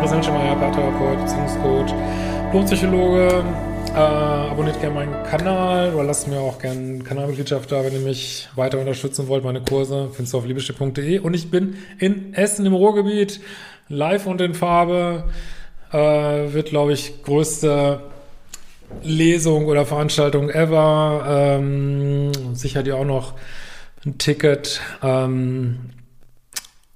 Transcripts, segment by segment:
Christian Schemeier, Paartherapeut, Beziehungscoach, Psychologe. Äh, abonniert gerne meinen Kanal oder lasst mir auch gerne Kanalmitgliedschaft da, wenn ihr mich weiter unterstützen wollt. Meine Kurse findest du auf liebeschiff.de. Und ich bin in Essen im Ruhrgebiet, live und in Farbe. Äh, wird, glaube ich, größte Lesung oder Veranstaltung ever. Ähm, sichert ihr auch noch ein Ticket. Ähm,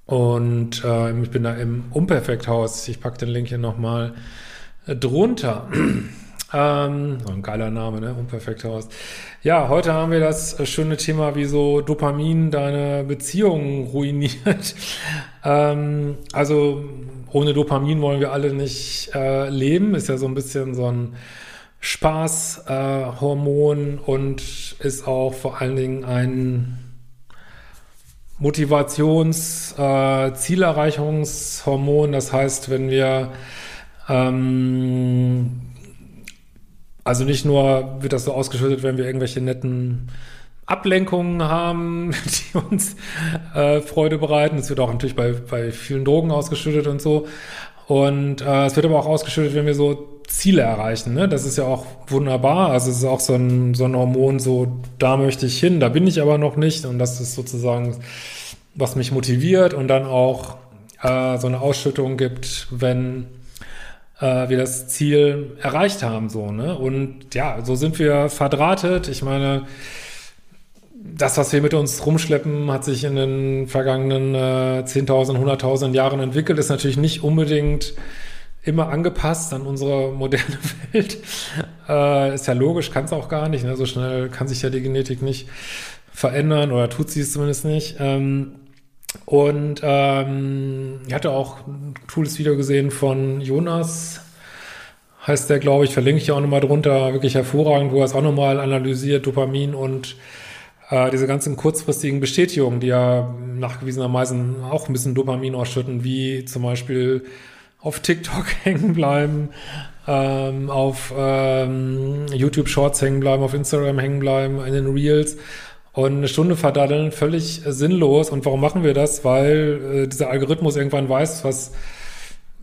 und äh, ich bin da im Unperfekthaus. Ich packe den Link hier nochmal drunter. ähm, ein geiler Name, ne? Unperfekthaus. Ja, heute haben wir das schöne Thema, wie so Dopamin deine Beziehungen ruiniert. ähm, also ohne Dopamin wollen wir alle nicht äh, leben. Ist ja so ein bisschen so ein Spaßhormon äh, und ist auch vor allen Dingen ein Motivations-, äh, Zielerreichungshormon. Das heißt, wenn wir ähm, also nicht nur wird das so ausgeschüttet, wenn wir irgendwelche netten Ablenkungen haben, die uns äh, Freude bereiten. Es wird auch natürlich bei, bei vielen Drogen ausgeschüttet und so. Und äh, es wird aber auch ausgeschüttet, wenn wir so Ziele erreichen. Ne? Das ist ja auch wunderbar. Also es ist auch so ein, so ein Hormon, so da möchte ich hin, da bin ich aber noch nicht. Und das ist sozusagen, was mich motiviert und dann auch äh, so eine Ausschüttung gibt, wenn äh, wir das Ziel erreicht haben. So, ne? Und ja, so sind wir verdrahtet. Ich meine, das, was wir mit uns rumschleppen, hat sich in den vergangenen äh, 10.000, 100.000 Jahren entwickelt, ist natürlich nicht unbedingt immer angepasst an unsere moderne Welt. Äh, ist ja logisch, kann es auch gar nicht. Ne? So schnell kann sich ja die Genetik nicht verändern oder tut sie es zumindest nicht. Ähm, und ähm, ich hatte auch ein cooles Video gesehen von Jonas, heißt der, glaube ich, verlinke ich auch nochmal drunter, wirklich hervorragend, wo er es auch nochmal analysiert, Dopamin und äh, diese ganzen kurzfristigen Bestätigungen, die ja nachgewiesenermaßen auch ein bisschen Dopamin ausschütten, wie zum Beispiel auf TikTok hängen bleiben, ähm, auf ähm, YouTube Shorts hängen bleiben, auf Instagram hängen bleiben, in den Reels und eine Stunde verdaddeln, völlig sinnlos. Und warum machen wir das? Weil äh, dieser Algorithmus irgendwann weiß, was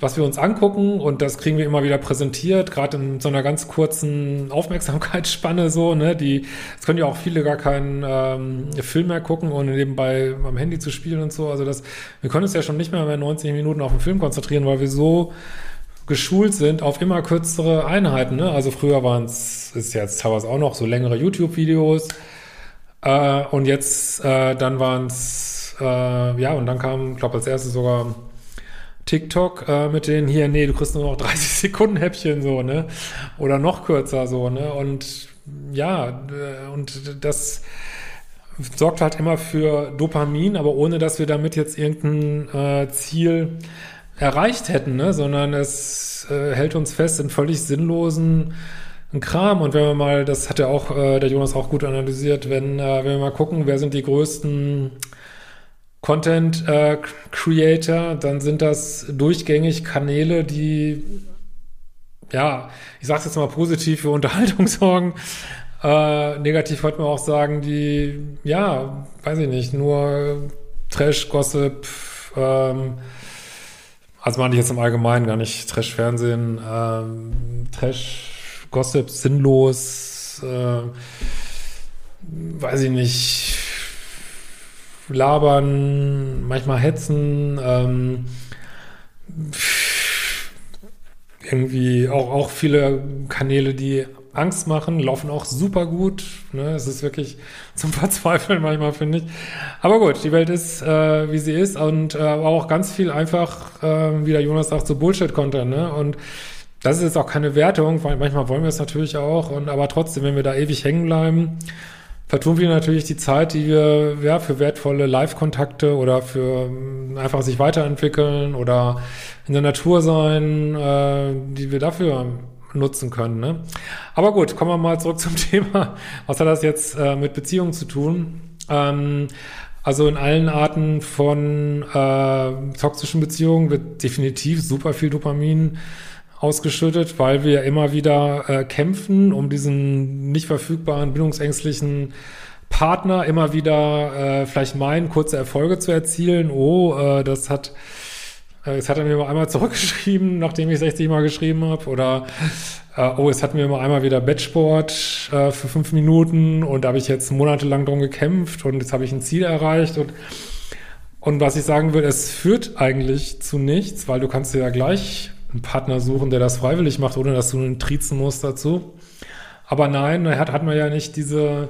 was wir uns angucken und das kriegen wir immer wieder präsentiert, gerade in so einer ganz kurzen Aufmerksamkeitsspanne so, ne, die, es können ja auch viele gar keinen ähm, Film mehr gucken, ohne nebenbei am Handy zu spielen und so, also das, wir können uns ja schon nicht mehr mehr 90 Minuten auf den Film konzentrieren, weil wir so geschult sind auf immer kürzere Einheiten, ne, also früher waren es, ist jetzt teilweise auch noch so längere YouTube-Videos, äh, und jetzt, äh, dann waren es, äh, ja, und dann kam, glaube als erstes sogar TikTok äh, mit den hier, nee, du kriegst nur noch 30 Sekunden Häppchen so, ne? Oder noch kürzer so, ne? Und ja, äh, und das sorgt halt immer für Dopamin, aber ohne dass wir damit jetzt irgendein äh, Ziel erreicht hätten, ne? sondern es äh, hält uns fest in völlig sinnlosen Kram. Und wenn wir mal, das hat ja auch äh, der Jonas auch gut analysiert, wenn, äh, wenn wir mal gucken, wer sind die größten Content äh, Creator, dann sind das durchgängig Kanäle, die, ja, ich sage jetzt mal positiv für Unterhaltung sorgen. Äh, negativ könnte man auch sagen, die, ja, weiß ich nicht, nur Trash, Gossip, ähm, also meine ich jetzt im Allgemeinen gar nicht Trash-Fernsehen, ähm, Trash, Gossip, sinnlos, äh, weiß ich nicht, labern, manchmal hetzen, ähm, irgendwie auch, auch viele Kanäle, die Angst machen, laufen auch super gut. Ne? Es ist wirklich zum Verzweifeln manchmal, finde ich. Aber gut, die Welt ist, äh, wie sie ist und äh, auch ganz viel einfach, äh, wie der Jonas sagt, so Bullshit-Content. Ne? Und das ist jetzt auch keine Wertung, weil manchmal wollen wir es natürlich auch. Und aber trotzdem, wenn wir da ewig hängen bleiben, vertun wir natürlich die Zeit, die wir ja, für wertvolle Live-Kontakte oder für ähm, einfach sich weiterentwickeln oder in der Natur sein, äh, die wir dafür nutzen können. Ne? Aber gut, kommen wir mal zurück zum Thema. Was hat das jetzt äh, mit Beziehungen zu tun? Ähm, also in allen Arten von äh, toxischen Beziehungen wird definitiv super viel Dopamin ausgeschüttet, weil wir immer wieder äh, kämpfen, um diesen nicht verfügbaren, bindungsängstlichen Partner immer wieder äh, vielleicht meinen, kurze Erfolge zu erzielen. Oh, äh, das hat äh, jetzt hat er mir mal einmal zurückgeschrieben, nachdem ich 60 Mal geschrieben habe. Oder äh, oh, es hat mir mal einmal wieder Bettsport äh, für fünf Minuten und da habe ich jetzt monatelang drum gekämpft und jetzt habe ich ein Ziel erreicht und und was ich sagen will, es führt eigentlich zu nichts, weil du kannst dir ja gleich einen Partner suchen, der das freiwillig macht, ohne dass du einen trizen musst dazu. Aber nein, hat, hat man ja nicht diese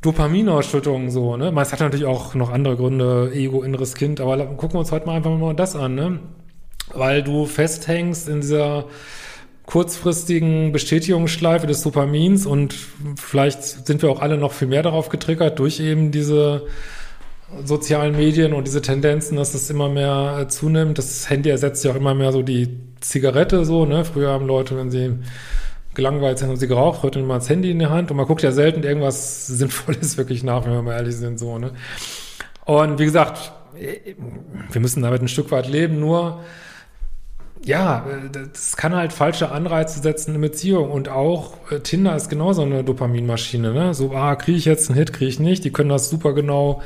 Dopaminausschüttung so, ne? Es hat natürlich auch noch andere Gründe, Ego, inneres Kind, aber gucken wir uns heute mal einfach mal das an, ne? Weil du festhängst in dieser kurzfristigen Bestätigungsschleife des Dopamins und vielleicht sind wir auch alle noch viel mehr darauf getriggert durch eben diese sozialen Medien und diese Tendenzen, dass das immer mehr äh, zunimmt. Das Handy ersetzt ja auch immer mehr so die Zigarette so, ne? Früher haben Leute, wenn sie gelangweilt sind, haben sie geraucht, heute nimmt man das Handy in die Hand und man guckt ja selten irgendwas Sinnvolles wirklich nach, wenn wir mal ehrlich sind, so, ne? Und wie gesagt, äh, wir müssen damit ein Stück weit leben, nur ja, das kann halt falsche Anreize setzen in Beziehung und auch äh, Tinder ist genauso eine Dopaminmaschine, ne? So, ah, kriege ich jetzt einen Hit, kriege ich nicht, die können das super genau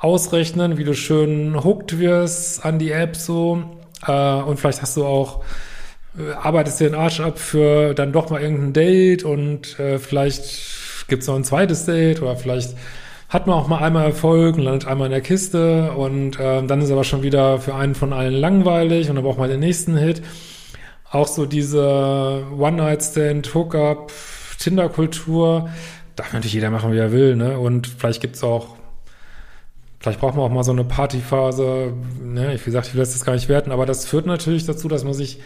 ausrechnen, wie du schön hooked wirst an die App so. Äh, und vielleicht hast du auch, äh, arbeitest dir den Arsch ab für dann doch mal irgendein Date und äh, vielleicht gibt's noch ein zweites Date oder vielleicht hat man auch mal einmal Erfolg und landet einmal in der Kiste und äh, dann ist aber schon wieder für einen von allen langweilig und dann braucht man den nächsten Hit. Auch so diese One-Night-Stand, Hookup, Tinder-Kultur, darf natürlich jeder machen, wie er will, ne? Und vielleicht gibt's auch Vielleicht braucht man auch mal so eine Partyphase. Ne? Wie gesagt, ich will das gar nicht werten, aber das führt natürlich dazu, dass man sich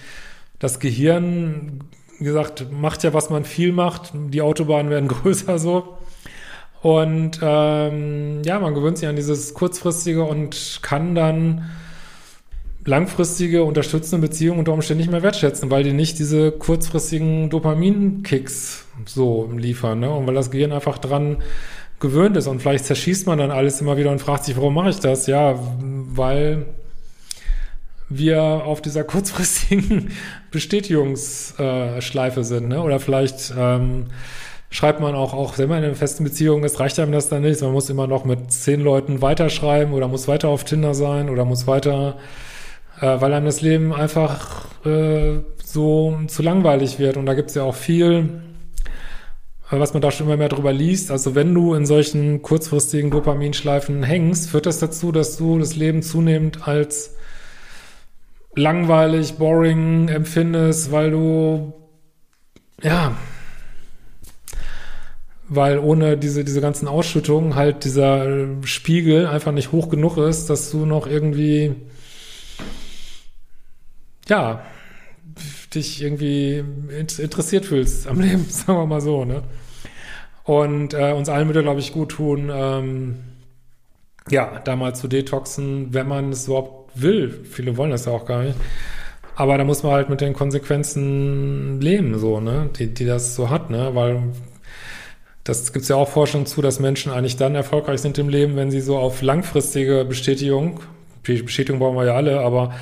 das Gehirn, wie gesagt, macht ja, was man viel macht. Die Autobahnen werden größer so. Und ähm, ja, man gewöhnt sich an dieses kurzfristige und kann dann langfristige unterstützende Beziehungen unter Umständen nicht mehr wertschätzen, weil die nicht diese kurzfristigen Dopaminkicks so liefern. Ne? Und weil das Gehirn einfach dran gewöhnt ist und vielleicht zerschießt man dann alles immer wieder und fragt sich, warum mache ich das? Ja, weil wir auf dieser kurzfristigen Bestätigungsschleife sind, ne? Oder vielleicht ähm, schreibt man auch, auch wenn man in einer festen Beziehung ist, reicht einem das dann nicht. Man muss immer noch mit zehn Leuten weiterschreiben oder muss weiter auf Tinder sein oder muss weiter, äh, weil einem das Leben einfach äh, so zu langweilig wird. Und da gibt's ja auch viel was man da schon immer mehr drüber liest. Also wenn du in solchen kurzfristigen Dopaminschleifen hängst, führt das dazu, dass du das Leben zunehmend als langweilig, boring empfindest, weil du, ja, weil ohne diese, diese ganzen Ausschüttungen halt dieser Spiegel einfach nicht hoch genug ist, dass du noch irgendwie, ja, dich irgendwie interessiert fühlst am Leben, sagen wir mal so, ne? Und äh, uns allen würde, glaube ich, gut tun, ähm, ja, da mal zu detoxen, wenn man es überhaupt will. Viele wollen das ja auch gar nicht. Aber da muss man halt mit den Konsequenzen leben, so, ne, die, die das so hat, ne, weil das gibt's ja auch Forschung zu, dass Menschen eigentlich dann erfolgreich sind im Leben, wenn sie so auf langfristige Bestätigung, Bestätigung brauchen wir ja alle, aber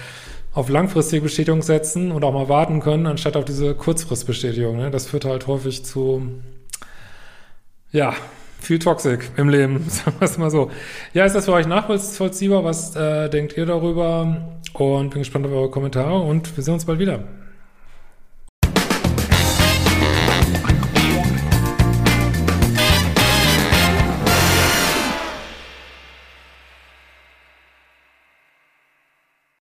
auf langfristige Bestätigung setzen und auch mal warten können, anstatt auf diese Kurzfristbestätigung. Ne? Das führt halt häufig zu, ja, viel Toxik im Leben, sagen wir es mal so. Ja, ist das für euch nachvollziehbar? Was äh, denkt ihr darüber? Und bin gespannt auf eure Kommentare und wir sehen uns bald wieder.